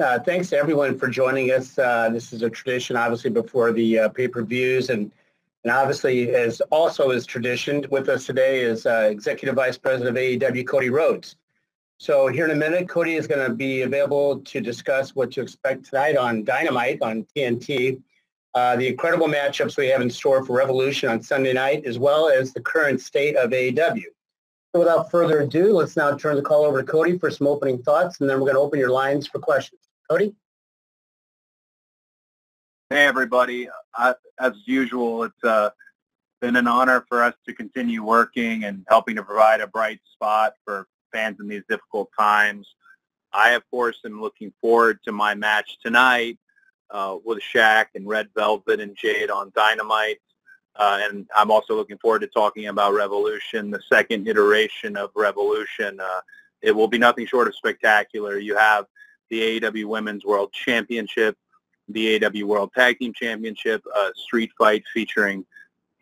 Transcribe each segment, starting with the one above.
Uh, thanks to everyone for joining us. Uh, this is a tradition, obviously, before the uh, pay-per-views, and, and obviously, as also is tradition, with us today is uh, Executive Vice President of AEW, Cody Rhodes. So here in a minute, Cody is going to be available to discuss what to expect tonight on Dynamite on TNT, uh, the incredible matchups we have in store for Revolution on Sunday night, as well as the current state of AEW. So without further ado, let's now turn the call over to Cody for some opening thoughts, and then we're going to open your lines for questions. Cody? Hey, everybody. Uh, as usual, it's uh, been an honor for us to continue working and helping to provide a bright spot for fans in these difficult times. I, of course, am looking forward to my match tonight uh, with Shaq and Red Velvet and Jade on Dynamite. Uh, and I'm also looking forward to talking about Revolution, the second iteration of Revolution. Uh, it will be nothing short of spectacular. You have the AEW Women's World Championship, the AEW World Tag Team Championship, uh, Street Fight featuring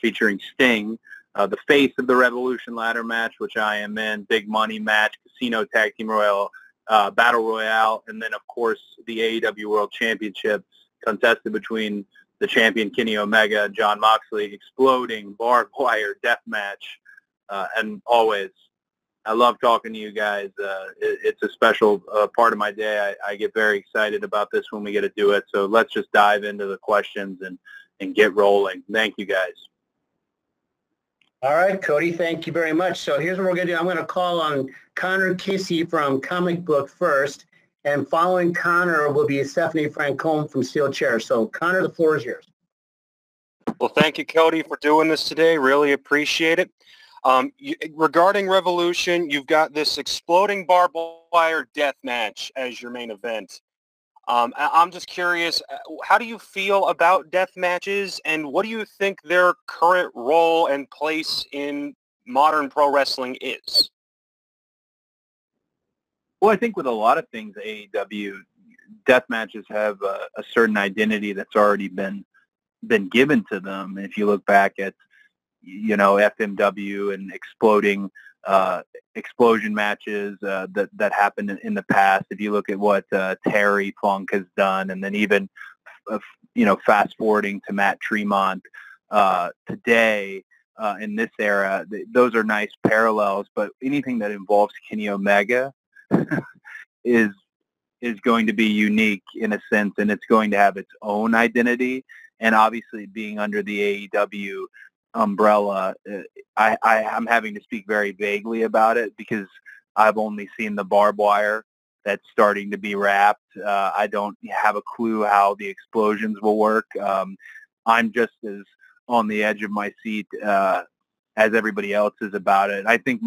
featuring Sting, uh, the face of the Revolution ladder match, which I am in, big money match, Casino Tag Team Royal uh, Battle Royale, and then of course the AEW World Championship contested between the champion Kenny Omega and Jon Moxley, exploding barbed wire death match, uh, and always I love talking to you guys. Uh, it, it's a special uh, part of my day. I, I, get very excited about this when we get to do it. So let's just dive into the questions and, and get rolling. Thank you, guys. All right, Cody, thank you very much. So here's what we're going to do. I'm going to call on Connor Casey from Comic Book first, and following Connor will be Stephanie Francome from Steel Chair. So Connor, the floor is yours. Well, thank you, Cody, for doing this today. Really appreciate it. Um, you, regarding Revolution, you've got this exploding barbed wire death match as your main event. Um, I, am just curious, uh, how do you feel about death matches, and what do you think their current role and place in modern pro wrestling is? Well, I think with a lot of things, AEW death matches have a, a certain identity that's already been been given to them. If you look back at you know, FMW and exploding uh, explosion matches uh, that that happened in, the past. If you look at what uh, Terry Funk has done, and then even uh, you know, fast forwarding to Matt Tremont uh, today uh, in this era, th- those are nice parallels. But anything that involves Kenny Omega is is going to be unique in a sense, and it's going to have its own identity. And obviously, being under the AEW umbrella, uh, I, I am having to speak very vaguely about it because I've only seen the barbed wire that's starting to be wrapped. Uh, I don't have a clue how the explosions will work. Um, I'm just as on the edge of my seat uh, as everybody else is about it. I think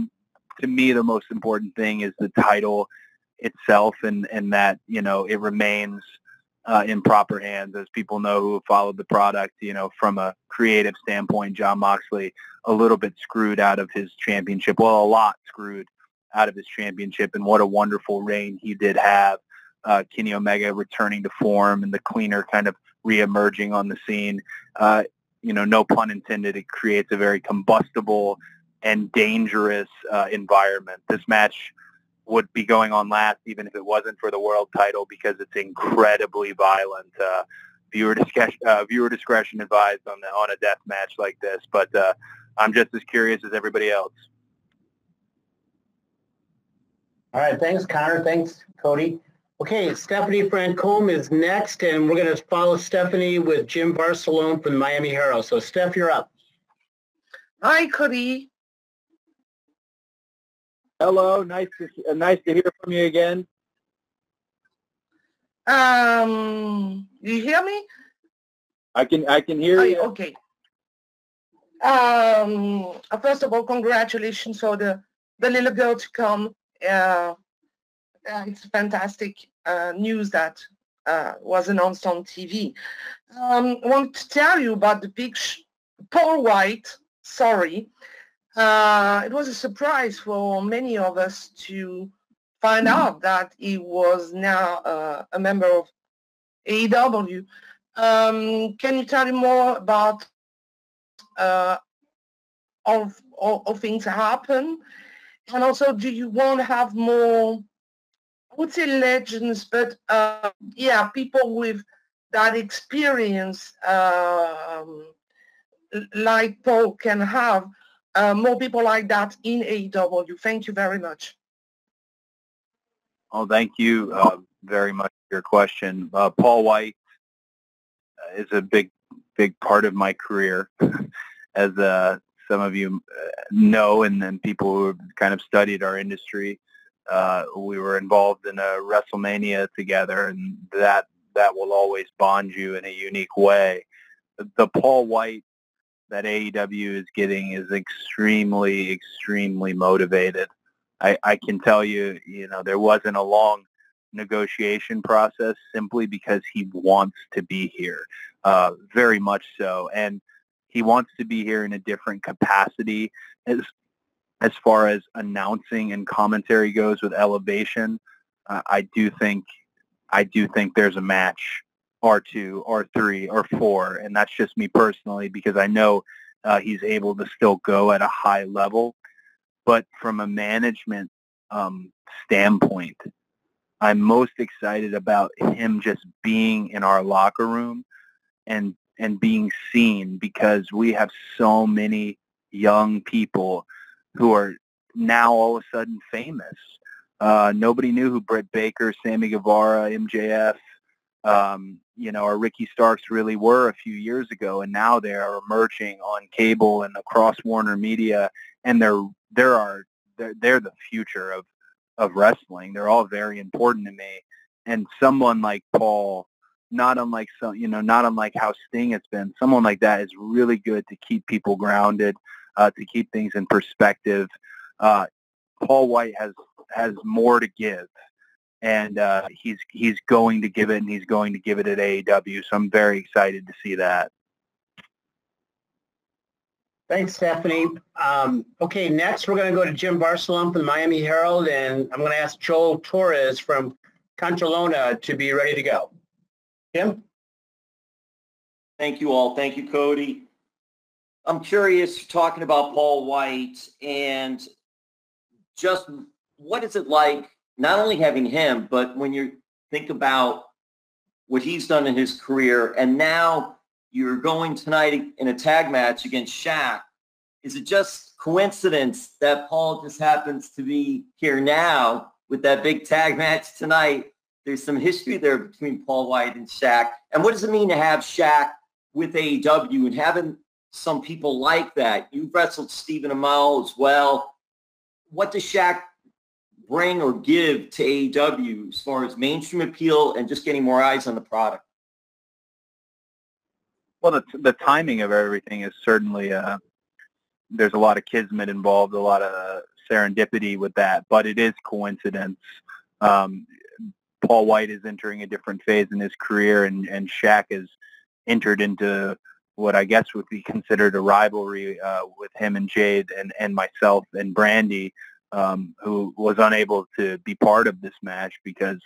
to me the most important thing is the title itself and, and that, you know, it remains – uh, in proper hands, as people know who have followed the product. You know, from a creative standpoint, Jon Moxley a little bit screwed out of his championship. Well, a lot screwed out of his championship, and what a wonderful reign he did have. Uh, Kenny Omega returning to form and the cleaner kind of reemerging on the scene. Uh, you know, no pun intended. It creates a very combustible and dangerous uh, environment. This match would be going on last even if it wasn't for the world title because it's incredibly violent. Uh, viewer discretion, uh, viewer discretion advised on the, on a death match like this. But uh, I'm just as curious as everybody else. All right, thanks, Connor. Thanks, Cody. Okay, Stephanie Francome is next, and we're going to follow Stephanie with Jim Varsallone from the Miami Herald. So, Steph, you're up. Hi, Cody. Hello, nice to uh, nice to hear from you again. Um, you hear me? I can I can hear oh, you. Okay. Um, uh, first of all, congratulations for the the little girl to come. Uh, uh it's fantastic uh, news that uh, was announced on TV. Um, I want to tell you about the big Paul White. Sorry, uh, it was a surprise for many of us to find mm-hmm. out that he was now uh, a member of AEW. Um, can you tell me more about uh, of, of, of things happen? And also, do you want to have more? I would say legends, but uh, yeah, people with that experience um, like Paul can have uh, more people like that in AEW. Thank you very much. Oh, thank you uh, very much for your question. Uh, Paul White uh, is a big, big part of my career, as uh, some of you uh, know, and then people who have kind of studied our industry. We were involved in a WrestleMania together, and that that will always bond you in a unique way. The Paul White that AEW is getting is extremely, extremely motivated. I, I can tell you, you know, there wasn't a long negotiation process simply because he wants to be here, uh, very much so. And he wants to be here in a different capacity as, as far as announcing and commentary goes with Elevation. Uh, I do think, I do think there's a match R2, R3, R4, and that's just me personally because I know uh, he's able to still go at a high level. But from a management um, standpoint, I'm most excited about him just being in our locker room and and being seen because we have so many young people who are now all of a sudden famous. Uh, nobody knew who Britt Baker, Sammy Guevara, MJF, um, you know, or Ricky Starks really were a few years ago, and now they are emerging on cable and across Warner Media, and they're there are they're, they're the future of of wrestling. They're all very important to me, and someone like Paul, not unlike some, you know, not unlike how Sting has been, someone like that is really good to keep people grounded, uh, to keep things in perspective. Uh, Paul White has has more to give and uh, he's he's going to give it, and he's going to give it at AEW. So I'm very excited to see that. Thanks, Stephanie. Um, okay, next we're going to go to Jim Varsallone from the Miami Herald, and I'm going to ask Joel Torres from Contralona to be ready to go. Jim? Thank you all. Thank you, Cody. I'm curious, talking about Paul White and just what is it like not only having him, but when you think about what he's done in his career, and now you're going tonight in a tag match against Shaq, is it just coincidence that Paul just happens to be here now with that big tag match tonight? There's some history there between Paul White and Shaq. And what does it mean to have Shaq with AEW and having some people like that? You've wrestled Stephen Amell as well. What does Shaq bring or give to AEW as far as mainstream appeal and just getting more eyes on the product? Well, the, the timing of everything is certainly, uh, there's a lot of kismet involved, a lot of serendipity with that, but it is coincidence. Um, Paul White is entering a different phase in his career, and, and Shaq has entered into what I guess would be considered a rivalry uh, with him and Jade and, and myself and Brandi um, who was unable to be part of this match because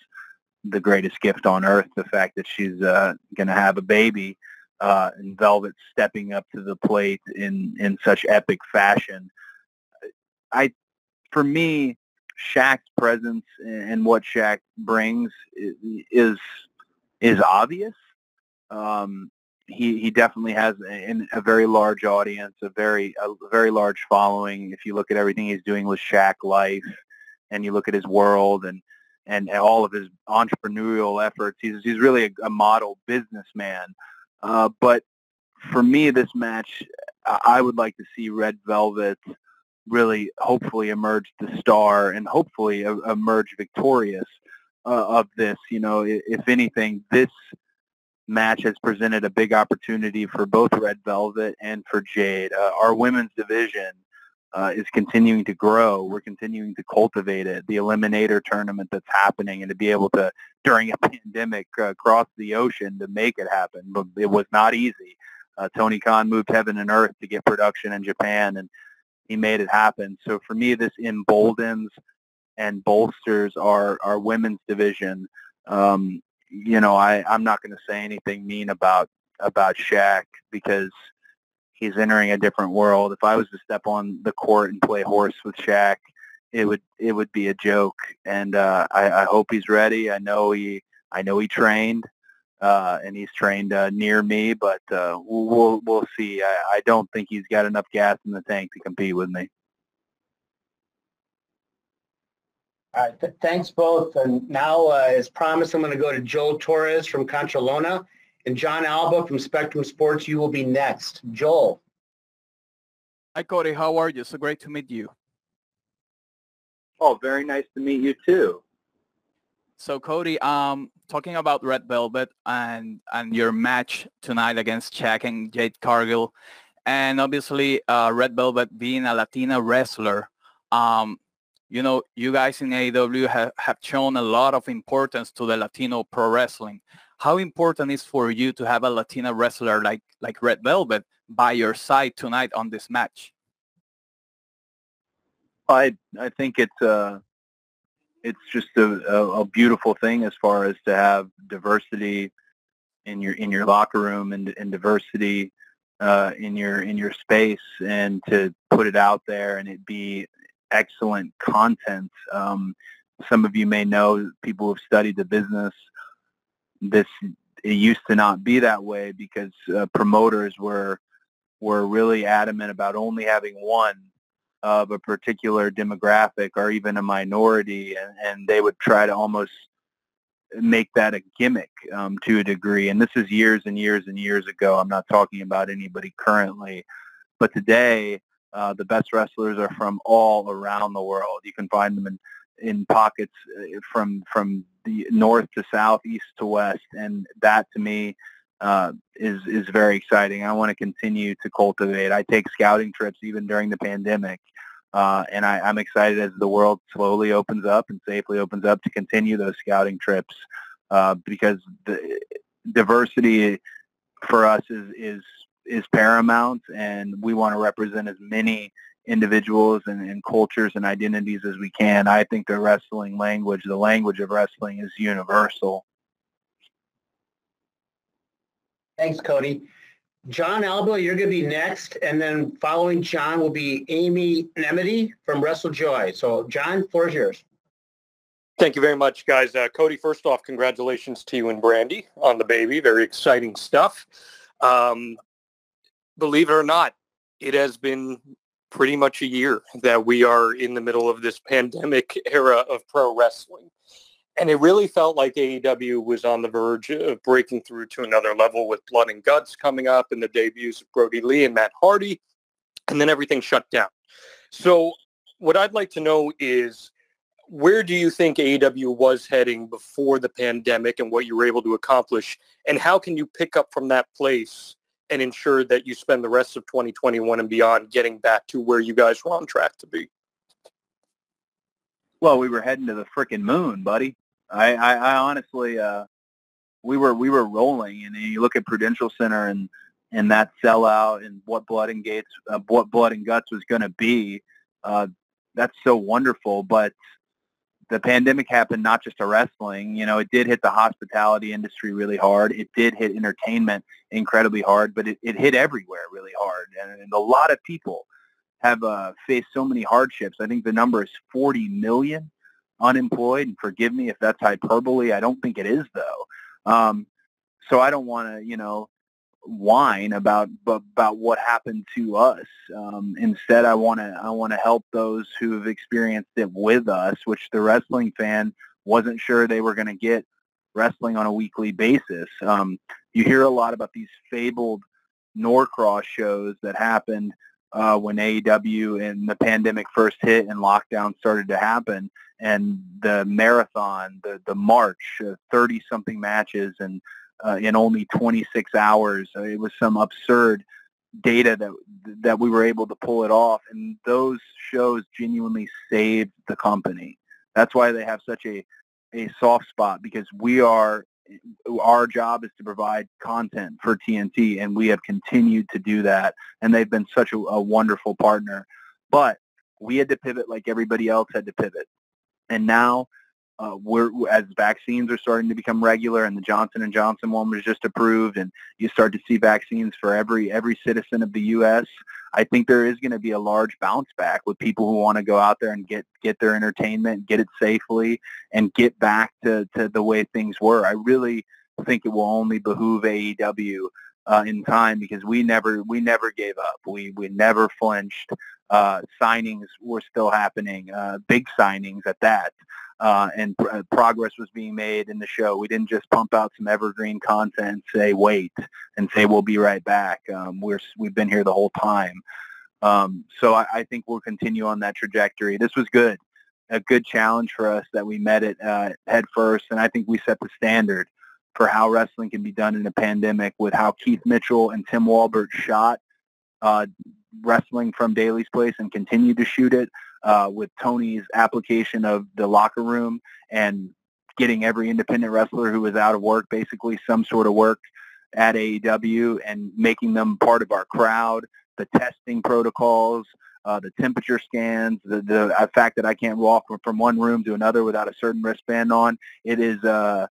the greatest gift on earth, the fact that she's uh, going to have a baby, uh, and Velvet stepping up to the plate in in such epic fashion. I, for me, Shaq's presence and what Shaq brings is is obvious. Um, he he definitely has a, a very large audience, a very a very large following. If you look at everything he's doing with Shaq Life, and you look at his world and and all of his entrepreneurial efforts, he's he's really a, a model businessman. Uh, but for me, this match, I would like to see Red Velvet really, hopefully, emerge the star and hopefully emerge victorious uh, of this. You know, if anything, this match has presented a big opportunity for both Red Velvet and for Jade. Uh, our women's division uh, is continuing to grow. We're continuing to cultivate it. The Eliminator tournament that's happening and to be able to, during a pandemic, uh, cross the ocean to make it happen. But it was not easy. Uh, Tony Khan moved heaven and earth to get production in Japan, and he made it happen. So for me, this emboldens and bolsters our, our women's division. Um, you know, I, I'm not going to say anything mean about about Shaq because he's entering a different world. If I was to step on the court and play horse with Shaq it would it would be a joke. And uh, I, I hope he's ready. I know he I know he trained, uh, and he's trained uh, near me, but uh, we'll we'll see. I, I don't think he's got enough gas in the tank to compete with me. All right, th- thanks both. And now, uh, as promised, I'm going to go to Joel Torres from Contralona and John Alba from Spectrum Sports. You will be next. Joel. Hi, Cody. How are you? So great to meet you. Oh, very nice to meet you too. So, Cody, um, talking about Red Velvet and and your match tonight against Shaq and Jade Cargill, and obviously uh, Red Velvet being a Latina wrestler, um, you know, you guys in AEW have, have shown a lot of importance to the Latino pro wrestling. How important is for you to have a Latina wrestler like like Red Velvet by your side tonight on this match? I I think it's uh it's just a, a, a beautiful thing as far as to have diversity in your in your locker room and, and diversity uh, in your in your space and to put it out there and it be excellent content. Um, some of you may know people who've studied the business. This it used to not be that way because uh, promoters were were really adamant about only having one of a particular demographic or even a minority, and, and they would try to almost make that a gimmick um, to a degree. And this is years and years and years ago. I'm not talking about anybody currently, but today uh, the best wrestlers are from all around the world. You can find them in in pockets uh, from from the north to south, east to west, and that to me uh, is is very exciting. I want to continue to cultivate. I take scouting trips even during the pandemic, uh, and I, I'm excited as the world slowly opens up and safely opens up to continue those scouting trips uh, because the diversity for us is is is paramount, and we want to represent as many individuals and, and, cultures and identities as we can. I think the wrestling language, the language of wrestling is universal. Thanks, Cody. John Alba, you're going to be next, and then following John will be Amy Nemmity from WrestleJoy. So, John, floor is yours. Thank you very much, guys. Uh, Cody, first off, congratulations to you and Brandi on the baby. Very exciting stuff. Um, believe it or not, it has been pretty much a year that we are in the middle of this pandemic era of pro wrestling. And it really felt like AEW was on the verge of breaking through to another level with Blood and Guts coming up and the debuts of Brodie Lee and Matt Hardy. And then everything shut down. So what I'd like to know is where do you think AEW was heading before the pandemic and what you were able to accomplish? And how can you pick up from that place and ensure that you spend the rest of 2021 and beyond getting back to where you guys were on track to be? Well, we were heading to the freaking moon, buddy. I, I, I honestly, uh, we were we were rolling, and you look at Prudential Center and and that sellout and what Blood and Gates, uh, what Blood and Guts was going to be. Uh, that's so wonderful, but the pandemic happened not just to wrestling. You know, it did hit the hospitality industry really hard. It did hit entertainment incredibly hard, but it, it hit everywhere really hard. And, and a lot of people have uh, faced so many hardships. I think the number is 40 million unemployed. And forgive me if that's hyperbole. I don't think it is, though. Um, so I don't want to, you know, whine about about what happened to us. Um, instead, I want to I want to help those who have experienced it with us, which the wrestling fan wasn't sure they were going to get wrestling on a weekly basis. Um, you hear a lot about these fabled Norcross shows that happened uh, when AEW and the pandemic first hit and lockdown started to happen, and the marathon, the the march, thirty uh, something matches, and uh, in only 26 hours. Uh, it was some absurd data that that we were able to pull it off, and those shows genuinely saved the company. That's why they have such a a soft spot because we are our job is to provide content for TNT, and we have continued to do that, and they've been such a, a wonderful partner. But we had to pivot like everybody else had to pivot, and now uh, we're as vaccines are starting to become regular, and the Johnson and Johnson one was just approved, and you start to see vaccines for every every citizen of the U.S. I think there is going to be a large bounce back with people who want to go out there and get get their entertainment, get it safely, and get back to to the way things were. I really think it will only behoove AEW uh, in time because we never we never gave up. We we never flinched. Uh, signings were still happening, uh, big signings at that, uh, and pr- uh, progress was being made in the show. We didn't just pump out some evergreen content, say wait, and say we'll be right back. Um, we're we've been here the whole time, um, so I, I, think we'll continue on that trajectory. This was good, a good challenge for us that we met it uh, head first, and I think we set the standard for how wrestling can be done in a pandemic with how Keith Mitchell and Tim Walbert shot uh, wrestling from Daly's Place and continued to shoot it uh, with Tony's application of the locker room and getting every independent wrestler who was out of work basically some sort of work at AEW and making them part of our crowd, the testing protocols, uh, the temperature scans, the, the fact that I can't walk from one room to another without a certain wristband on. It is uh,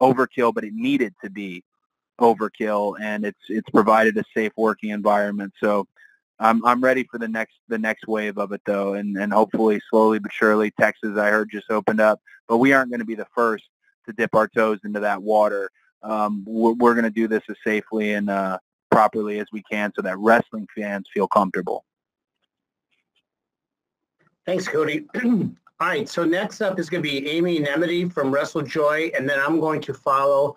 overkill, but it needed to be overkill, and it's it's provided a safe working environment. So I'm I'm ready for the next the next wave of it though, and and hopefully slowly but surely Texas I heard just opened up, but we aren't going to be the first to dip our toes into that water. Um, we're, we're going to do this as safely and uh, properly as we can, so that wrestling fans feel comfortable. Thanks, Cody. All right, so next up is going to be Amy Nemmity from WrestleJoy, and then I'm going to follow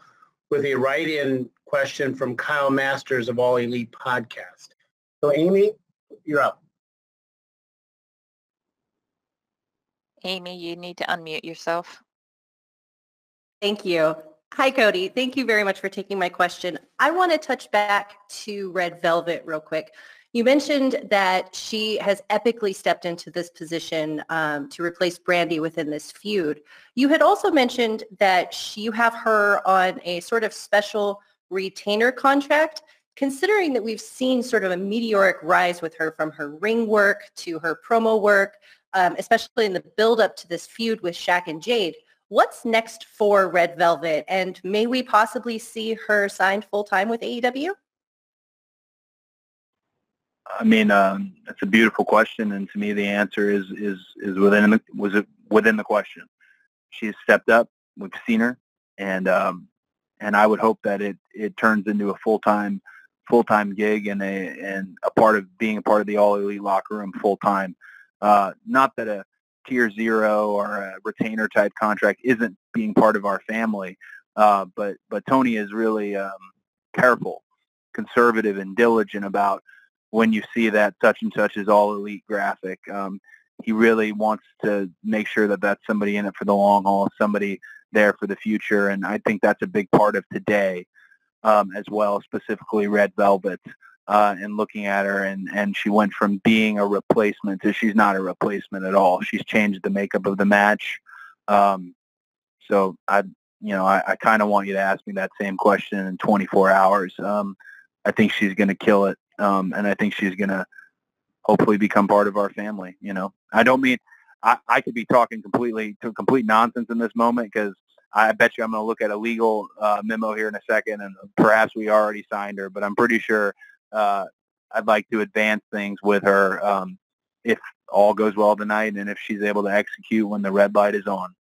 with a write-in question from Kyle Masters of All Elite Podcast. So Amy, you're up. Amy, you need to unmute yourself. Thank you. Hi, Cody. Thank you very much for taking my question. I want to touch back to Red Velvet real quick. You mentioned that she has epically stepped into this position um, to replace Brandi within this feud. You had also mentioned that she, you have her on a sort of special retainer contract. Considering that we've seen sort of a meteoric rise with her from her ring work to her promo work, um, especially in the build up to this feud with Shaq and Jade, what's next for Red Velvet? And may we possibly see her signed full time with AEW? I mean, um, that's a beautiful question, and to me, the answer is is is within the was it within the question. She's stepped up. We've seen her, and um, and I would hope that it it turns into a full time full time gig and a and a part of being a part of the all elite locker room full time. Uh, not that a tier zero or a retainer type contract isn't being part of our family, uh, but but Tony is really um, careful, conservative, and diligent about when you see that such and such is all elite graphic. Um, he really wants to make sure that that's somebody in it for the long haul, somebody there for the future, and I think that's a big part of today um, as well, specifically Red Velvet. Uh, and looking at her, and, and she went from being a replacement to she's not a replacement at all. She's changed the makeup of the match. Um, so I, you know, I, I kind of want you to ask me that same question in 24 hours. Um, I think she's going to kill it um, and I think she's going to hopefully become part of our family. You know, I don't mean I, I could be talking completely to complete nonsense in this moment because I bet you I'm going to look at a legal uh, memo here in a second, and perhaps we already signed her, but I'm pretty sure uh, I'd like to advance things with her um, if all goes well tonight and if she's able to execute when the red light is on.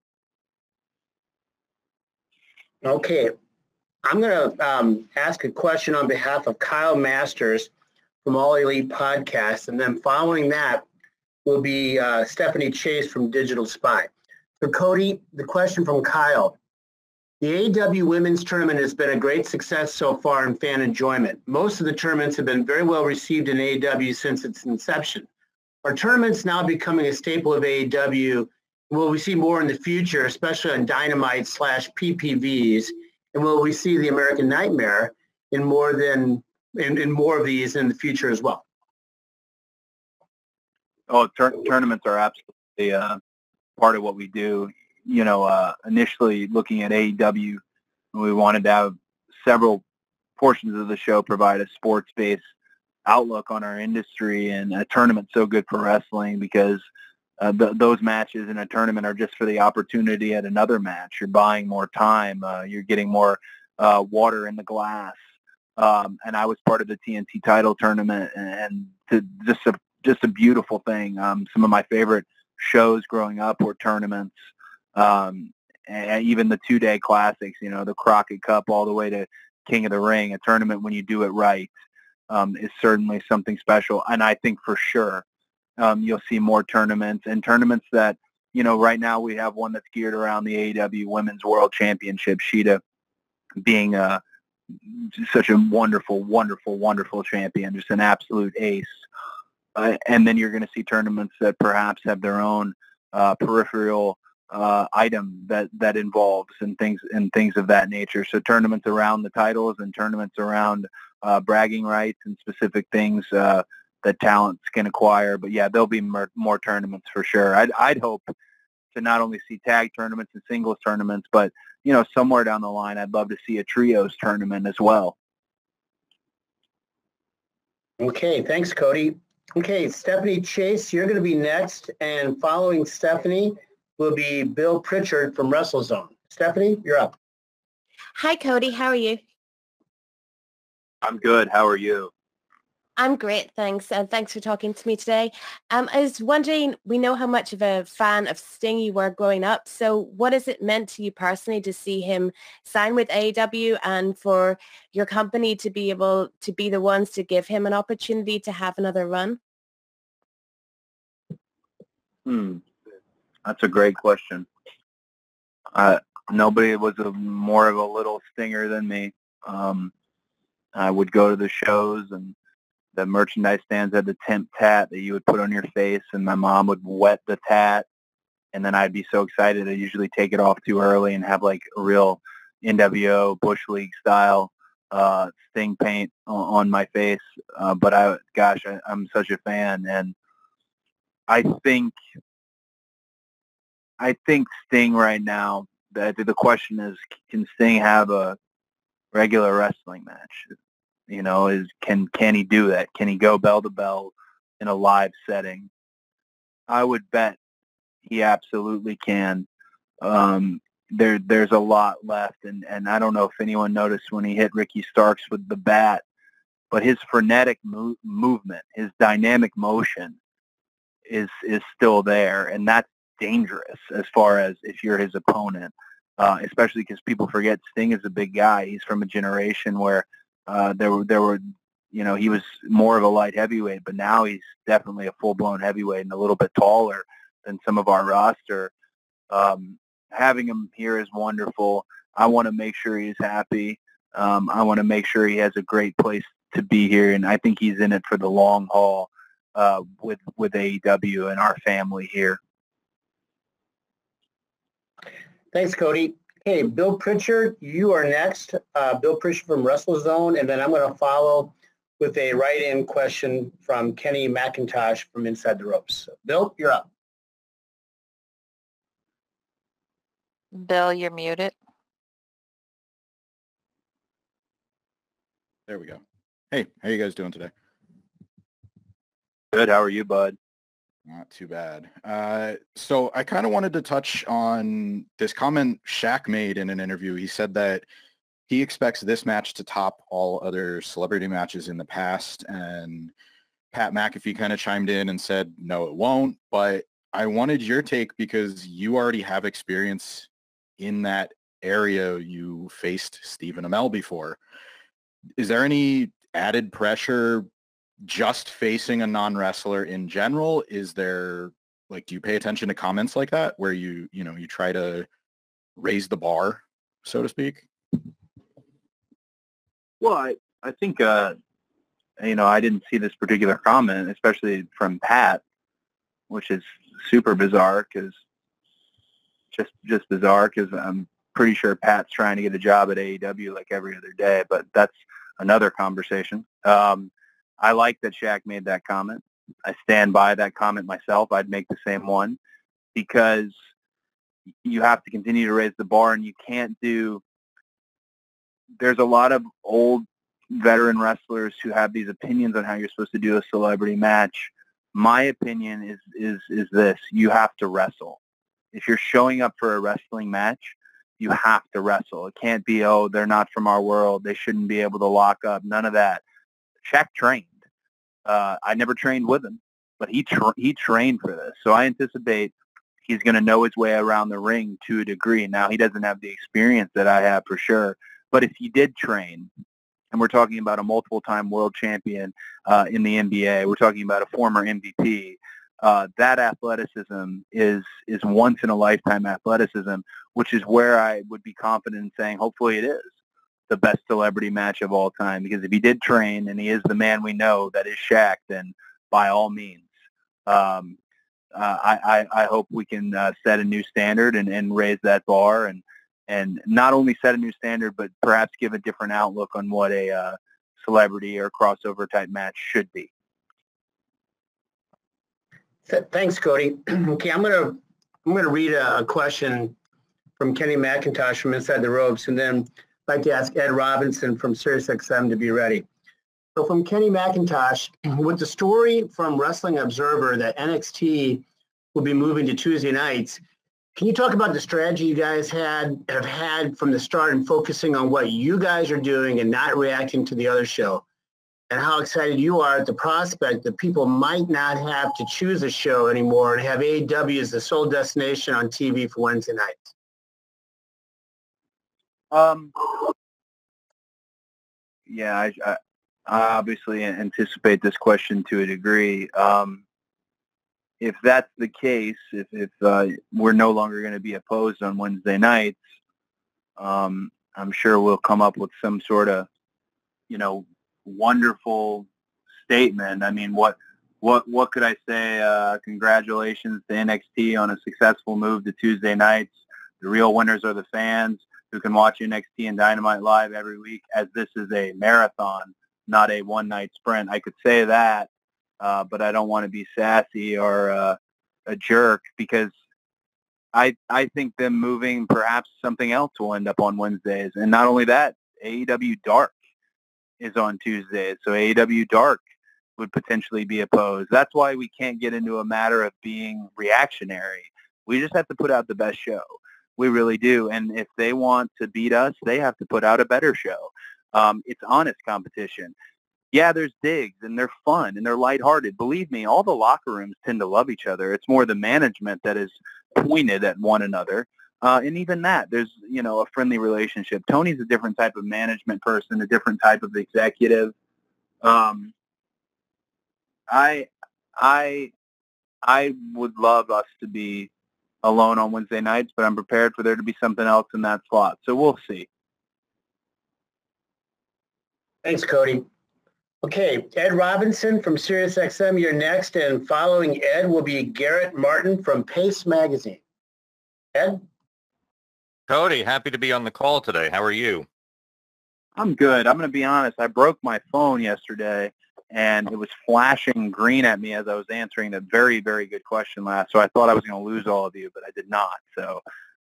Okay. I'm going to um, ask a question on behalf of Kyle Masters from All Elite Podcast. And then following that will be uh, Stephanie Chase from Digital Spy. So Cody, the question from Kyle. The AEW Women's Tournament has been a great success so far in fan enjoyment. Most of the tournaments have been very well received in AEW since its inception. Are tournaments now becoming a staple of AEW? Will we see more in the future, especially on Dynamite slash PPVs? And will we see the American Nightmare in more than and, more of these in the future as well. Oh, tur- tournaments are absolutely uh, part of what we do. You know, uh, initially looking at AEW, we wanted to have several portions of the show provide a sports-based outlook on our industry, and a tournament's so good for wrestling because uh, th- those matches in a tournament are just for the opportunity at another match. You're buying more time. Uh, you're getting more uh, water in the glass. Um, and I was part of the TNT title tournament, and to, just a just a beautiful thing. Um, some of my favorite shows growing up were tournaments, um, and even the two-day classics. You know, the Crockett Cup all the way to King of the Ring. A tournament when you do it right um, is certainly something special. And I think for sure um, you'll see more tournaments and tournaments that, you know, right now we have one that's geared around the AEW Women's World Championship. Shida being a, such a wonderful, wonderful, wonderful champion, just an absolute ace. Uh, and then you're going to see tournaments that perhaps have their own uh, peripheral uh, item that that involves and things and things of that nature. So tournaments around the titles and tournaments around uh, bragging rights and specific things uh, that talents can acquire. But yeah, there'll be more, more tournaments for sure. I'd, I'd hope to not only see tag tournaments and singles tournaments, but you know, somewhere down the line, I'd love to see a trios tournament as well. Okay, thanks, Cody. Okay, Stephanie Chase, you're going to be next, and following Stephanie will be Bill Pritchard from WrestleZone. Stephanie, you're up. Hi, Cody. How are you? I'm good. How are you? I'm great, thanks. And thanks for talking to me today. Um, I was wondering, we know how much of a fan of Sting you were growing up. So what has it meant to you personally to see him sign with AEW and for your company to be able to be the ones to give him an opportunity to have another run? Hmm. That's a great question. Uh, nobody was a, more of a little stinger than me. Um, I would go to the shows and the merchandise stands had the temp tat that you would put on your face and my mom would wet the tat and then I'd be so excited I usually take it off too early and have like a real NWO Bush League style uh, sting paint on, my face. Uh, but I, gosh, I, I'm such a fan and I think I think Sting right now. The, the question is, can Sting have a regular wrestling match? You know, is can can he do that? Can he go bell to bell in a live setting? I would bet he absolutely can. Um, there there's a lot left, and and I don't know if anyone noticed when he hit Ricky Starks with the bat, but his frenetic mo- movement, his dynamic motion, is is still there, and that's dangerous as far as if you're his opponent. Uh, especially because people forget Sting is a big guy. He's from a generation where uh, there were there were you know he was more of a light heavyweight, but now he's definitely a full blown heavyweight and a little bit taller than some of our roster. Um, having him here is wonderful. I want to make sure he's happy. Um, I want to make sure he has a great place to be here, and I think he's in it for the long haul uh, with with AEW and our family here. Thanks, Cody. Okay, Bill Pritchard, you are next. Uh, Bill Pritchard from WrestleZone, and then I'm going to follow with a write-in question from Kenny McIntosh from Inside the Ropes. Bill, you're up. Bill, you're muted. There we go. Hey, how you guys doing today? Good. How are you, bud? Not too bad. Uh, so I kind of wanted to touch on this comment Shaq made in an interview. He said that he expects this match to top all other celebrity matches in the past. And Pat McAfee kind of chimed in and said, no, it won't. But I wanted your take because you already have experience in that area. You faced Stephen Amell before. Is there any added pressure just facing a non-wrestler in general? Is there like do you pay attention to comments like that where you you know you try to raise the bar, so to speak? Well, I I think uh, you know I didn't see this particular comment, especially from Pat, which is super bizarre because just just bizarre because I'm pretty sure Pat's trying to get a job at AEW like every other day, but that's another conversation. Um, I like that Shaq made that comment. I stand by that comment myself. I'd make the same one because you have to continue to raise the bar and you can't do there's a lot of old veteran wrestlers who have these opinions on how you're supposed to do a celebrity match. my opinion is is is this: you have to wrestle. If you're showing up for a wrestling match, you have to wrestle. It can't be oh they're not from our world, they shouldn't be able to lock up. None of that. Shaq trained. Uh, I never trained with him, but he tra- he trained for this, so I anticipate he's going to know his way around the ring to a degree. Now he doesn't have the experience that I have for sure, but if he did train, and we're talking about a multiple-time world champion uh, in the NBA, we're talking about a former MVP. Uh, that athleticism is is once in a lifetime athleticism, which is where I would be confident in saying, hopefully, it is the best celebrity match of all time. Because if he did train and he is the man we know that is Shaq, then by all means, um, uh, I, I, I hope we can uh, set a new standard and, and raise that bar and and not only set a new standard, but perhaps give a different outlook on what a uh, celebrity or crossover type match should be. Thanks, Cody. okay, I'm gonna I'm gonna read a, a, question from Kenny McIntosh from Inside the Ropes, and then I'd like to ask Ed Robinson from SiriusXM to be ready. So from Kenny McIntosh, with the story from Wrestling Observer that NXT will be moving to Tuesday nights, can you talk about the strategy you guys had have had from the start and focusing on what you guys are doing and not reacting to the other show? And how excited you are at the prospect that people might not have to choose a show anymore and have AEW as the sole destination on TV for Wednesday nights? Um, yeah, I, I, I obviously anticipate this question to a degree. Um, if that's the case, if, if uh, we're no longer going to be opposed on Wednesday nights, um, I'm sure we'll come up with some sort of, you know, wonderful statement. I mean, what what what could I say? Uh, congratulations to NXT on a successful move to Tuesday nights. The real winners are the fans who can watch NXT and Dynamite live every week, as this is a marathon, not a one night sprint. I could say that uh, but I don't want to be sassy or uh, a jerk because I I think them moving perhaps something else will end up on Wednesdays, and not only that, AEW Dark is on Tuesdays, so AEW Dark would potentially be opposed. That's why we can't get into a matter of being reactionary. We just have to put out the best show. We really do. And if they want to beat us, they have to put out a better show. Um, it's honest competition yeah, there's digs and they're fun and they're lighthearted. Believe me, all the locker rooms tend to love each other. It's more the management that is pointed at one another. Uh, and even that, there's, you know, a friendly relationship. Tony's a different type of management person, a different type of executive. Um, I, I, I would love us to be alone on Wednesday nights, but I'm prepared for there to be something else in that slot. So we'll see. Thanks, Cody. Okay, Ed Robinson from SiriusXM, you're next, and following Ed will be Garrett Martin from Paste Magazine. Ed? Cody, happy to be on the call today. How are you? I'm good. I'm going to be honest. I broke my phone yesterday, and it was flashing green at me as I was answering a very, very good question last. So I thought I was going to lose all of you, but I did not. So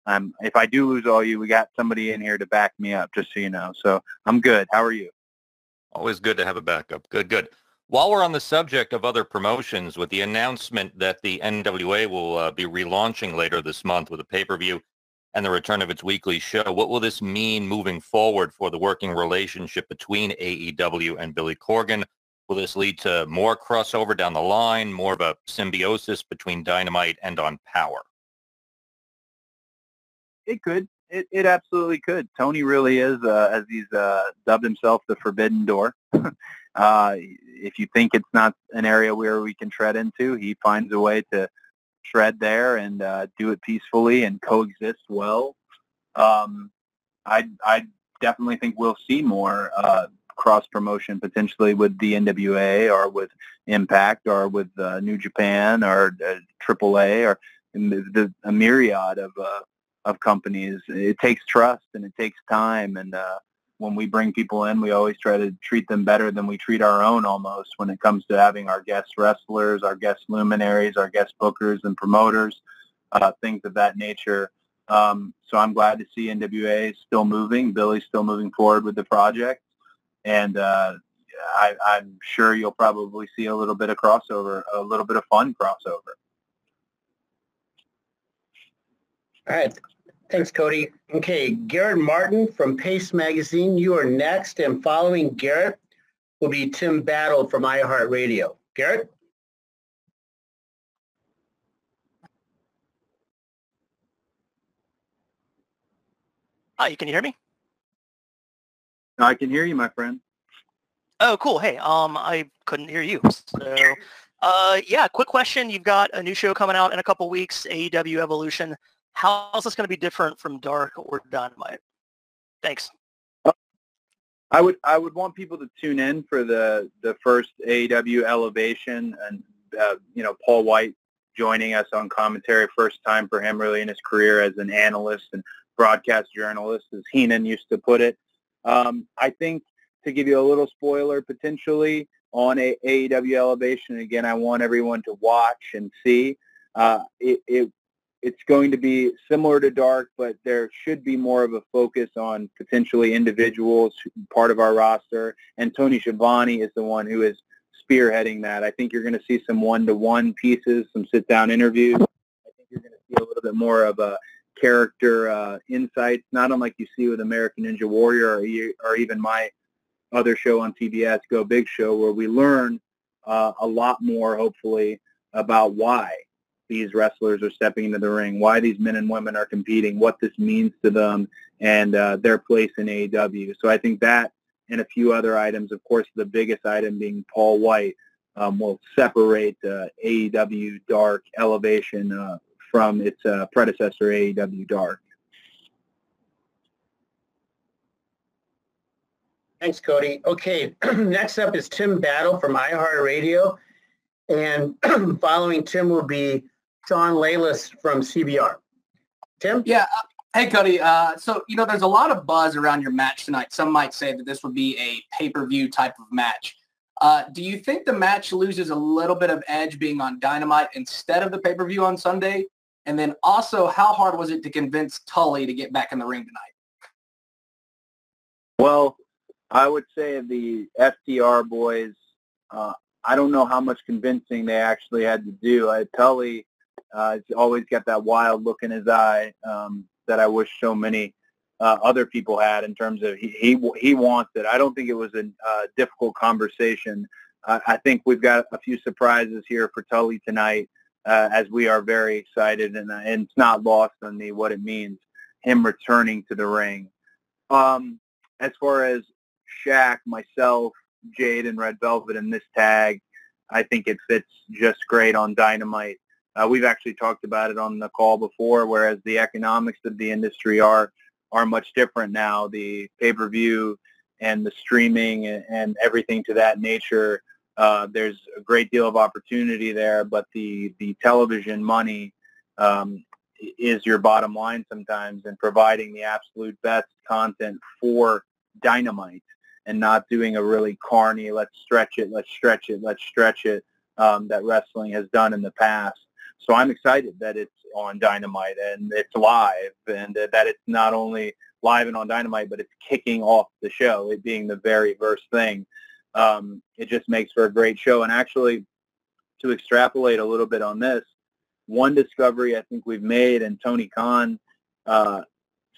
um, if I do lose all you, we got somebody in here to back me up, just so you know. So I'm good. How are you? Always good to have a backup. Good, good. While we're on the subject of other promotions, with the announcement that the NWA will uh, be relaunching later this month with a pay-per-view and the return of its weekly show, what will this mean moving forward for the working relationship between AEW and Billy Corgan? Will this lead to more crossover down the line, more of a symbiosis between Dynamite and on Power? It could. It, it absolutely could. Tony really is, uh, as he's uh, dubbed himself, the forbidden door. uh, if you think it's not an area where we can tread into, he finds a way to tread there and uh, do it peacefully and coexist well. Um, I I definitely think we'll see more uh, cross promotion potentially with the NWA or with Impact or with uh, New Japan or uh, AAA or the, the, a myriad of uh, of companies. It takes trust and it takes time. And uh, when we bring people in, we always try to treat them better than we treat our own almost when it comes to having our guest wrestlers, our guest luminaries, our guest bookers and promoters, uh, things of that nature. Um, so I'm glad to see NWA still moving. Billy's still moving forward with the project. And uh, I, I'm sure you'll probably see a little bit of crossover, a little bit of fun crossover. All right. Thanks, Cody. Okay, Garrett Martin from Paste Magazine, you are next, and following Garrett will be Tim Battle from iHeartRadio. Garrett? Hi, you can hear me? I can hear you, my friend. Oh, cool. Hey, um, I couldn't hear you. So, uh, yeah, quick question. You've got a new show coming out in a couple weeks, AEW Elevation. How is this going to be different from Dark or Dynamite? Thanks. I would I would want people to tune in for the the first AEW Elevation and uh, you know Paul White joining us on commentary, first time for him really in his career as an analyst and broadcast journalist, as Heenan used to put it. Um, I think to give you a little spoiler potentially on a AEW Elevation, again, I want everyone to watch and see. Uh, it, it it's going to be similar to Dark, but there should be more of a focus on potentially individuals, part of our roster. And Tony Schiavone is the one who is spearheading that. I think you're going to see some one-to-one pieces, some sit-down interviews. I think you're going to see a little bit more of a character uh, insights, not unlike you see with American Ninja Warrior or, or even my other show on TBS, Go Big Show, where we learn uh, a lot more, hopefully, about why these wrestlers are stepping into the ring, why these men and women are competing, what this means to them, and uh, their place in AEW. So I think that and a few other items, of course, the biggest item being Paul White, um, will separate uh, AEW Dark Elevation uh, from its uh, predecessor, AEW Dark. Thanks, Cody. Okay, next up is Tim Battle from iHeartRadio. And following Tim will be Sean Layless from CBR. Tim? Yeah. Uh, hey, Cody. Uh, so, you know, there's a lot of buzz around your match tonight. Some might say that this would be a pay-per-view type of match. Uh, do you think the match loses a little bit of edge being on Dynamite instead of the pay-per-view on Sunday? And then also, how hard was it to convince Tully to get back in the ring tonight? Well, I would say the FTR boys, uh, I don't know how much convincing they actually had to do. I, Tully uh, always got that wild look in his eye um, that I wish so many uh, other people had in terms of he he, he wants it. I don't think it was a uh, difficult conversation. I think we've got a few surprises here for Tully tonight, uh, as we are very excited, and, and it's not lost on me what it means him returning to the ring. Um, as far as Shaq, myself, Jade, and Red Velvet in this tag, I think it fits just great on Dynamite. Uh, we've actually talked about it on the call before, whereas the economics of the industry are are much different now. The pay-per-view and the streaming and, and everything to that nature, uh, there's a great deal of opportunity there, but the, the television money um, is your bottom line sometimes and providing the absolute best content for Dynamite and not doing a really carny, let's stretch it, let's stretch it, let's stretch it um, that wrestling has done in the past. So I'm excited that it's on Dynamite and it's live and that it's not only live and on Dynamite, but it's kicking off the show, it being the very first thing. Um, it just makes for a great show. And actually, to extrapolate a little bit on this, one discovery I think we've made, and Tony Khan uh,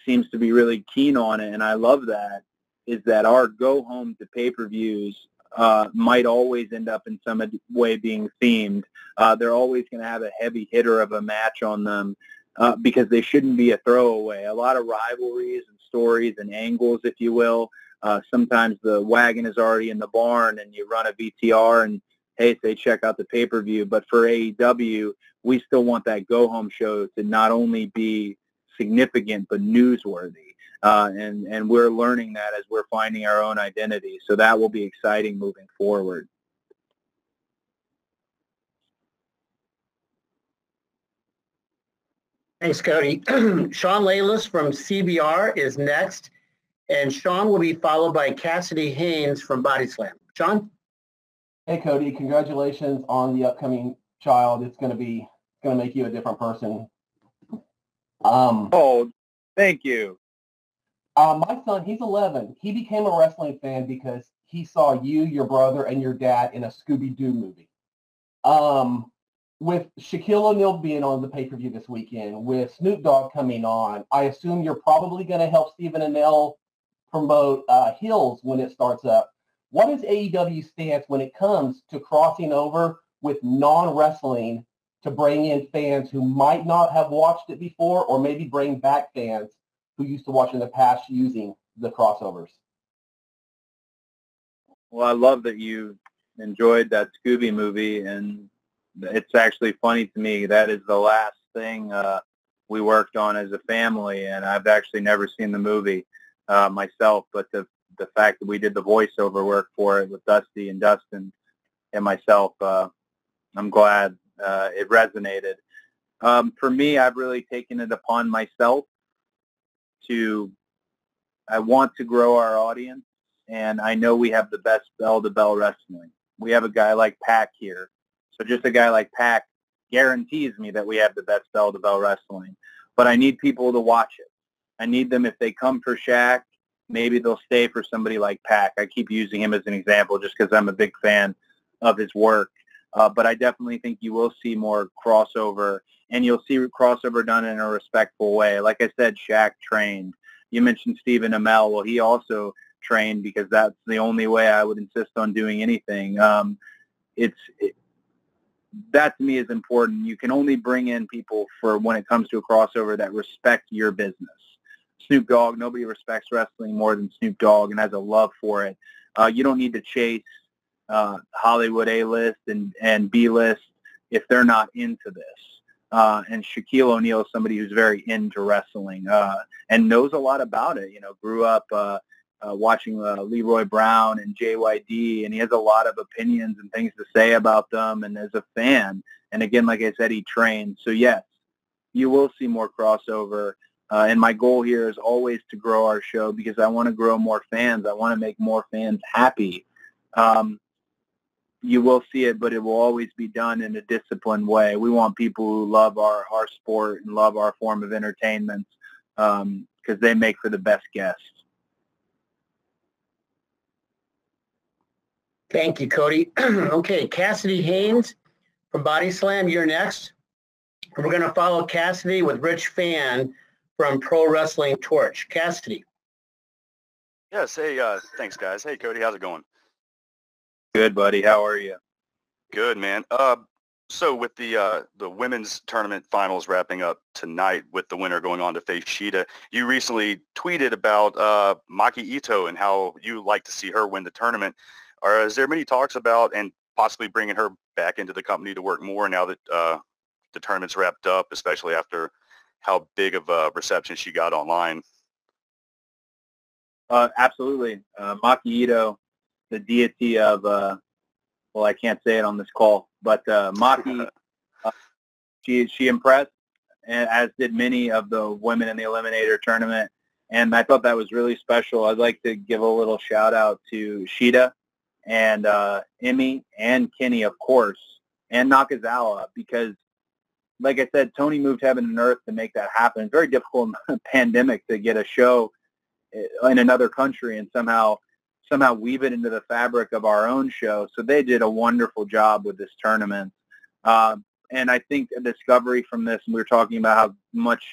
seems to be really keen on it, and I love that, is that our go home to pay-per-views uh, might always end up in some way being themed. Uh, they're always going to have a heavy hitter of a match on them uh, because they shouldn't be a throwaway. A lot of rivalries and stories and angles, if you will. Uh, sometimes the wagon is already in the barn and you run a VTR and hey, say check out the pay-per-view. But for AEW, we still want that go-home show to not only be significant but newsworthy. Uh, and and we're learning that as we're finding our own identity. So that will be exciting moving forward. Thanks, Cody. Sean Layless from CBR is next, and Sean will be followed by Cassidy Haynes from Body Slam. Sean? Hey, Cody. Congratulations on the upcoming child. It's going to be going to make you a different person. Um, oh, thank you. Uh, my son, he's 11. He became a wrestling fan because he saw you, your brother, and your dad in a Scooby-Doo movie. Um, with Shaquille O'Neal being on the pay-per-view this weekend, with Snoop Dogg coming on, I assume you're probably going to help Stephen Amell promote uh, Heels when it starts up. What is AEW's stance when it comes to crossing over with non-wrestling to bring in fans who might not have watched it before or maybe bring back fans who used to watch in the past using the crossovers? Well, I love that you enjoyed that Scooby movie, and it's actually funny to me. That is the last thing uh, we worked on as a family, and I've actually never seen the movie uh, myself. But the the fact that we did the voiceover work for it with Dusty and Dustin and myself, uh, I'm glad uh, it resonated. Um, for me, I've really taken it upon myself to. I want to grow our audience and I know we have the best bell-to-bell wrestling. We have a guy like PAC here. So just a guy like PAC guarantees me that we have the best bell-to-bell wrestling. But I need people to watch it. I need them, if they come for Shaq, maybe they'll stay for somebody like PAC. I keep using him as an example just because I'm a big fan of his work. Uh, but I definitely think you will see more crossover, and you'll see crossover done in a respectful way. Like I said, Shaq trained. You mentioned Stephen Amell. Well, he also trained because that's the only way I would insist on doing anything. Um, it's it, that to me is important. You can only bring in people for when it comes to a crossover that respect your business. Snoop Dogg, nobody respects wrestling more than Snoop Dogg and has a love for it. Uh, you don't need to chase uh, Hollywood A-list and, and B-list if they're not into this. Uh, and Shaquille O'Neal is somebody who's very into wrestling uh, and knows a lot about it. You know, grew up uh, uh, watching uh, Leroy Brown and JYD, and he has a lot of opinions and things to say about them. And as a fan, and again, like I said, he trained. So yes, you will see more crossover. Uh, and my goal here is always to grow our show because I want to grow more fans. I want to make more fans happy. Um, you will see it, but it will always be done in a disciplined way. We want people who love our, our sport and love our form of entertainment because um, they make for the best guests. Thank you, Cody. okay, Cassidy Haynes from Body Slam, you're next. We're going to follow Cassidy with Rich Fann from Pro Wrestling Torch. Cassidy. Yes, hey, uh, thanks, guys. Hey, Cody, how's it going? Good, buddy. How are you? Good, man. Uh, so with the uh, the women's tournament finals wrapping up tonight, with the winner going on to face Shida, you recently tweeted about uh, Maki Itoh and how you like to see her win the tournament. Or is there many talks about and possibly bringing her back into the company to work more now that uh, the tournament's wrapped up, especially after how big of a reception she got online? Uh, absolutely. Uh, Maki Itoh, the deity of, uh, well, I can't say it on this call, but uh, Maki, uh, she, she impressed, as did many of the women in the Eliminator tournament. And I thought that was really special. I'd like to give a little shout out to Shida, and uh, Emi and Kenny, of course, and Nakazawa, because, like I said, Tony moved heaven and earth to make that happen. It's very difficult in a pandemic to get a show eh, in another country and somehow somehow weave it into the fabric of our own show. So they did a wonderful job with this tournament. Uh, and I think a discovery from this, and we were talking about how much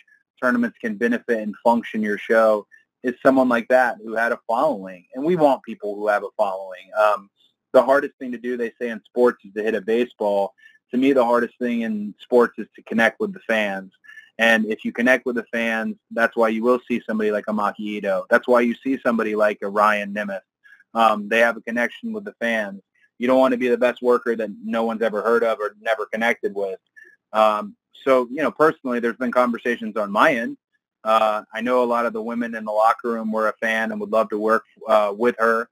tournaments can benefit and function your show, is someone like that who had a following. And we want people who have a following. Um, the hardest thing to do, they say in sports, is to hit a baseball. To me, the hardest thing in sports is to connect with the fans. And if you connect with the fans, that's why you will see somebody like a Maki Itoh. That's why you see somebody like a Ryan Nemeth. Um, they have a connection with the fans. You don't want to be the best worker that no one's ever heard of or never connected with. Um, so, you know, personally, there's been conversations on my end uh, I know a lot of the women in the locker room were a fan and would love to work uh, with her.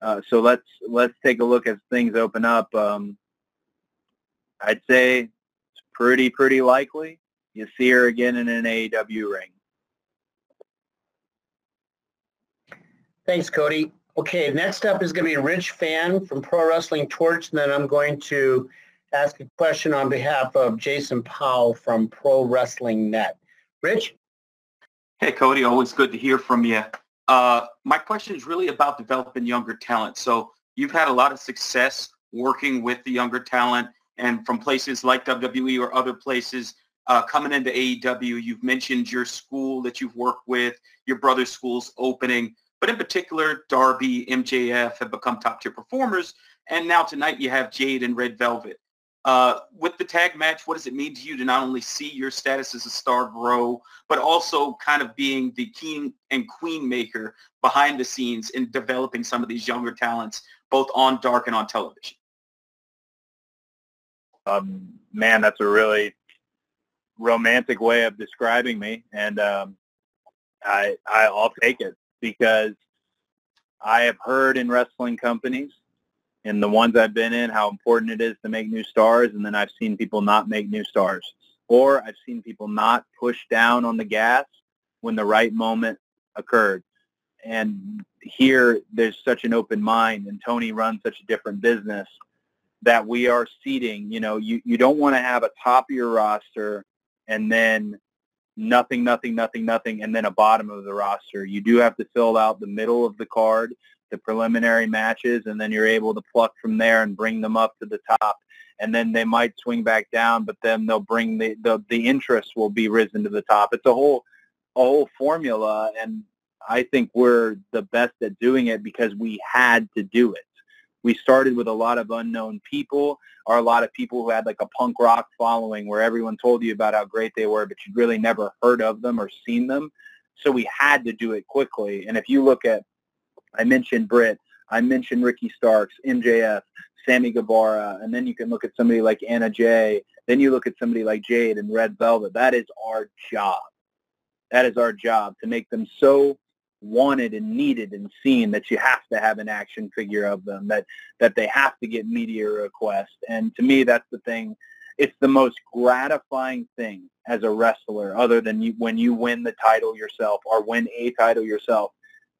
Uh, so let's let's take a look as things open up. Um, I'd say it's pretty pretty likely you see her again in an AEW ring. Thanks, Cody. Okay, next up is going to be Rich Fann from Pro Wrestling Torch, and then I'm going to ask a question on behalf of Jason Powell from Pro Wrestling Net. Rich? Hey, Cody, always good to hear from you. Uh, my question is really about developing younger talent. So you've had a lot of success working with the younger talent and from places like WWE or other places uh, coming into AEW. You've mentioned your school that you've worked with, your brother's school's opening, but in particular, Darby, MJF have become top tier performers. And now tonight you have Jade and Red Velvet. Uh, with the tag match, what does it mean to you to not only see your status as a star grow, but also kind of being the king and queen maker behind the scenes in developing some of these younger talents, both on dark and on television? Um, man, that's a really romantic way of describing me, and um, I, I'll take it because I have heard in wrestling companies in the ones I've been in how important it is to make new stars, and then I've seen people not make new stars, or I've seen people not push down on the gas when the right moment occurred. And here, there's such an open mind, and Tony runs such a different business that we are seeding. You know, you, you don't want to have a top of your roster and then nothing, nothing, nothing, nothing, and then a bottom of the roster. You do have to fill out the middle of the card the preliminary matches, and then you're able to pluck from there and bring them up to the top. And then they might swing back down, but then they'll bring the, the, the interest will be risen to the top. It's a whole, a whole formula, and I think we're the best at doing it because we had to do it. We started with a lot of unknown people or a lot of people who had like a punk rock following where everyone told you about how great they were, but you'd really never heard of them or seen them. So we had to do it quickly. And if you look at I mentioned Britt. I mentioned Ricky Starks, MJF, Sammy Guevara, and then you can look at somebody like Anna Jay. Then you look at somebody like Jade and Red Velvet. That is our job. That is our job to make them so wanted and needed and seen that you have to have an action figure of them, that, that they have to get media requests. And to me, that's the thing. It's the most gratifying thing as a wrestler other than you, when you win the title yourself or win a title yourself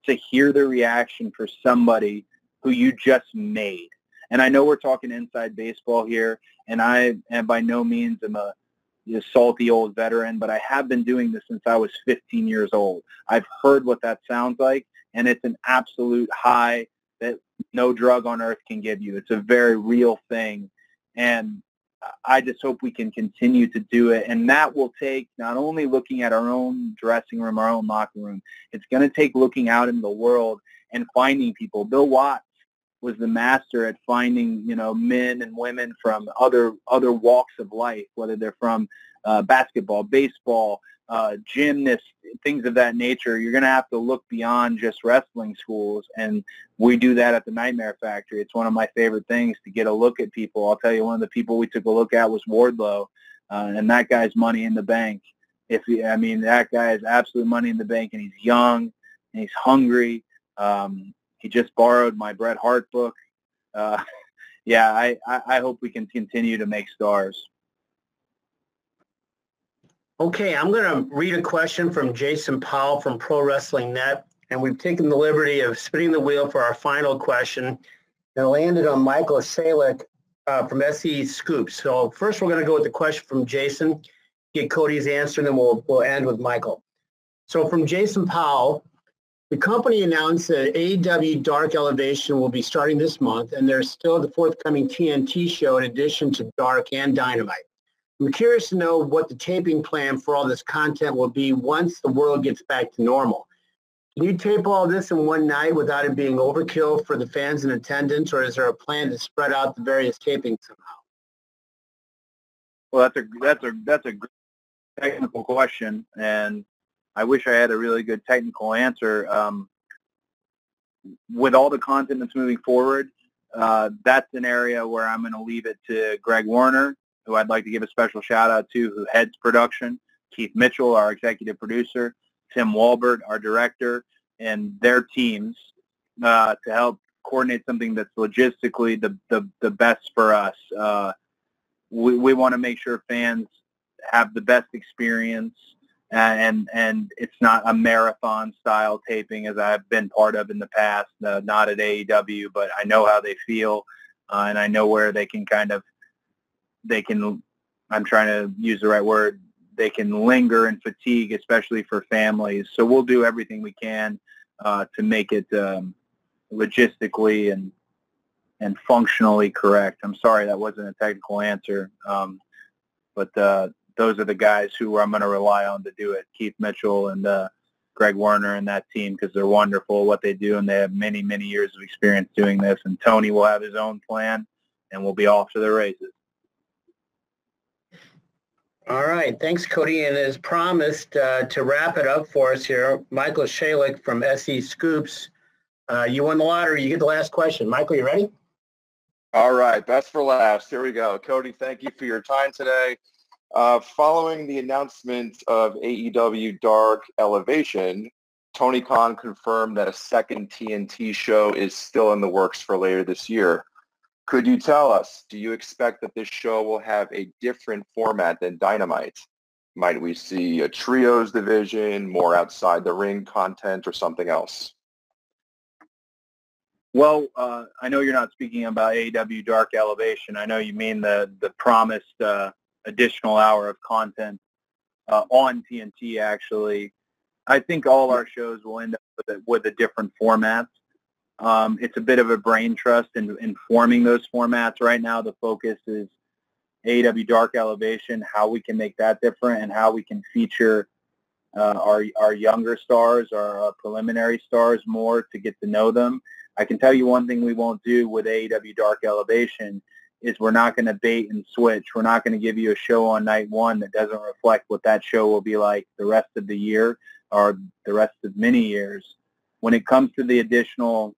to hear the reaction for somebody who you just made. And I know we're talking inside baseball here, and I am by no means am a, a salty old veteran, but I have been doing this since I was 15 years old. I've heard what that sounds like, and it's an absolute high that no drug on earth can give you. It's a very real thing. And I just hope we can continue to do it. And that will take not only looking at our own dressing room, our own locker room, it's going to take looking out in the world and finding people. Bill Watts was the master at finding, you know, men and women from other other walks of life, whether they're from uh, basketball, baseball, uh, gymnasts, things of that nature, you're going to have to look beyond just wrestling schools. And we do that at the Nightmare Factory. It's one of my favorite things to get a look at people. I'll tell you, one of the people we took a look at was Wardlow, uh, and that guy's money in the bank. If he, I mean, that guy is absolute money in the bank, and he's young, and he's hungry. Um, he just borrowed my Bret Hart book. Uh, yeah, I, I, hope we can continue to make stars. Okay, I'm going to read a question from Jason Powell from Pro Wrestling Net, and we've taken the liberty of spinning the wheel for our final question, and landed on Michael Salick uh, from SE Scoops. So first, we're going to go with the question from Jason, get Cody's answer, and then we'll we'll end with Michael. So from Jason Powell, the company announced that AEW Dark Elevation will be starting this month, and there's still the forthcoming TNT show in addition to Dark and Dynamite. I'm curious to know what the taping plan for all this content will be once the world gets back to normal. Can you tape all this in one night without it being overkill for the fans in attendance, or is there a plan to spread out the various tapings somehow? Well, that's a that's a that's a technical question, and I wish I had a really good technical answer. Um, with all the content that's moving forward, uh, that's an area where I'm going to leave it to Greg Warner who I'd like to give a special shout out to, who heads production, Keith Mitchell, our executive producer, Tim Walbert, our director, and their teams uh, to help coordinate something that's logistically the, the, the best for us. Uh, we, we want to make sure fans have the best experience and and it's not a marathon style taping as I've been part of in the past, uh, not at AEW, but I know how they feel uh, and I know where they can kind of they can, I'm trying to use the right word, they can linger and fatigue, especially for families. So we'll do everything we can uh, to make it um, logistically and and functionally correct. I'm sorry that wasn't a technical answer, um, but uh, those are the guys who I'm going to rely on to do it. Keith Mitchell and uh, Greg Werner and that team because they're wonderful at what they do and they have many, many years of experience doing this. And Tony will have his own plan and we'll be off to the races. All right. Thanks, Cody. And as promised, uh, to wrap it up for us here, Michael Shalik from SE Scoops. Uh, you won the lottery. You get the last question. Michael, you ready? All right. Best for last. Here we go. Cody, thank you for your time today. Uh, following the announcement of AEW Dark Elevation, Tony Khan confirmed that a second TNT show is still in the works for later this year. Could you tell us, do you expect that this show will have a different format than Dynamite? Might we see a trios division, more outside the ring content, or something else? Well, uh, I know you're not speaking about AEW Dark Elevation. I know you mean the the promised uh, additional hour of content uh, on TNT. Actually, I think all our shows will end up with a, with a different format. Um, it's a bit of a brain trust in, in forming those formats. Right now, the focus is AEW Dark Elevation, how we can make that different, and how we can feature uh, our our younger stars, our, our preliminary stars more to get to know them. I can tell you one thing we won't do with AEW Dark Elevation is we're not going to bait and switch. We're not going to give you a show on night one that doesn't reflect what that show will be like the rest of the year or the rest of many years. When it comes to the additional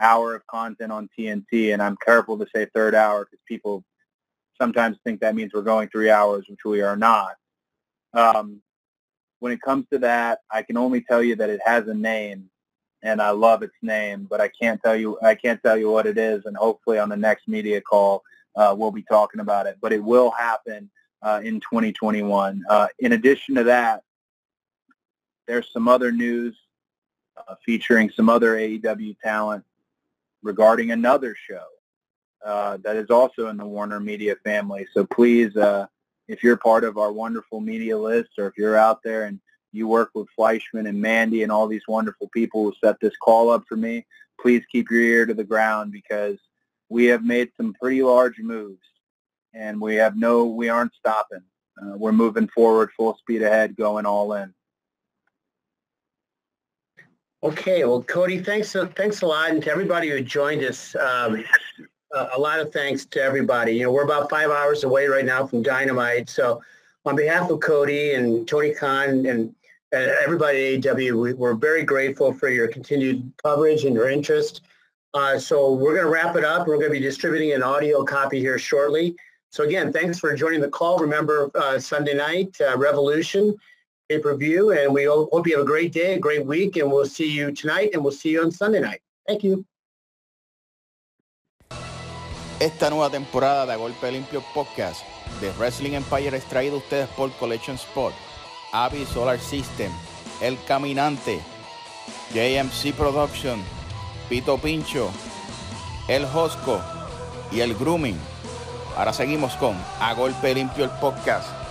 hour of content on TNT, and I'm careful to say third hour because people sometimes think that means we're going three hours, which we are not. Um, when it comes to that, I can only tell you that it has a name, and I love its name, but I can't tell you I can't tell you what it is. And hopefully on the next media call, uh, we'll be talking about it. But it will happen uh, in 2021. Uh, in addition to that, there's some other news uh, featuring some other AEW talent regarding another show uh, that is also in the Warner Media family. So please, uh, if you're part of our wonderful media list or if you're out there and you work with Fleischman and Mandy and all these wonderful people who set this call up for me, please keep your ear to the ground because we have made some pretty large moves and we have no, we aren't stopping. Uh, we're moving forward full speed ahead, going all in. Okay, well, Cody, thanks thanks a lot, and to everybody who joined us. Um, a lot of thanks to everybody. You know, we're about five hours away right now from Dynamite, so on behalf of Cody and Tony Khan and uh, everybody at AEW, we, are very grateful for your continued coverage and your interest. Uh, so we're going to wrap it up. We're going to be distributing an audio copy here shortly. So again, thanks for joining the call. Remember uh, Sunday night, uh, Revolution pay-per-view, and we hope you have a great day, a great week, and we'll see you tonight, and we'll see you on Sunday night. Thank you. Esta nueva temporada de Golpe Limpio Podcast de Wrestling Empire es traído a ustedes por Collection Sport, Avi Solar System, El Caminante, JMC Production, Pito Pincho, El Hosco y El Grooming. Ahora seguimos con A Golpe Limpio el Podcast.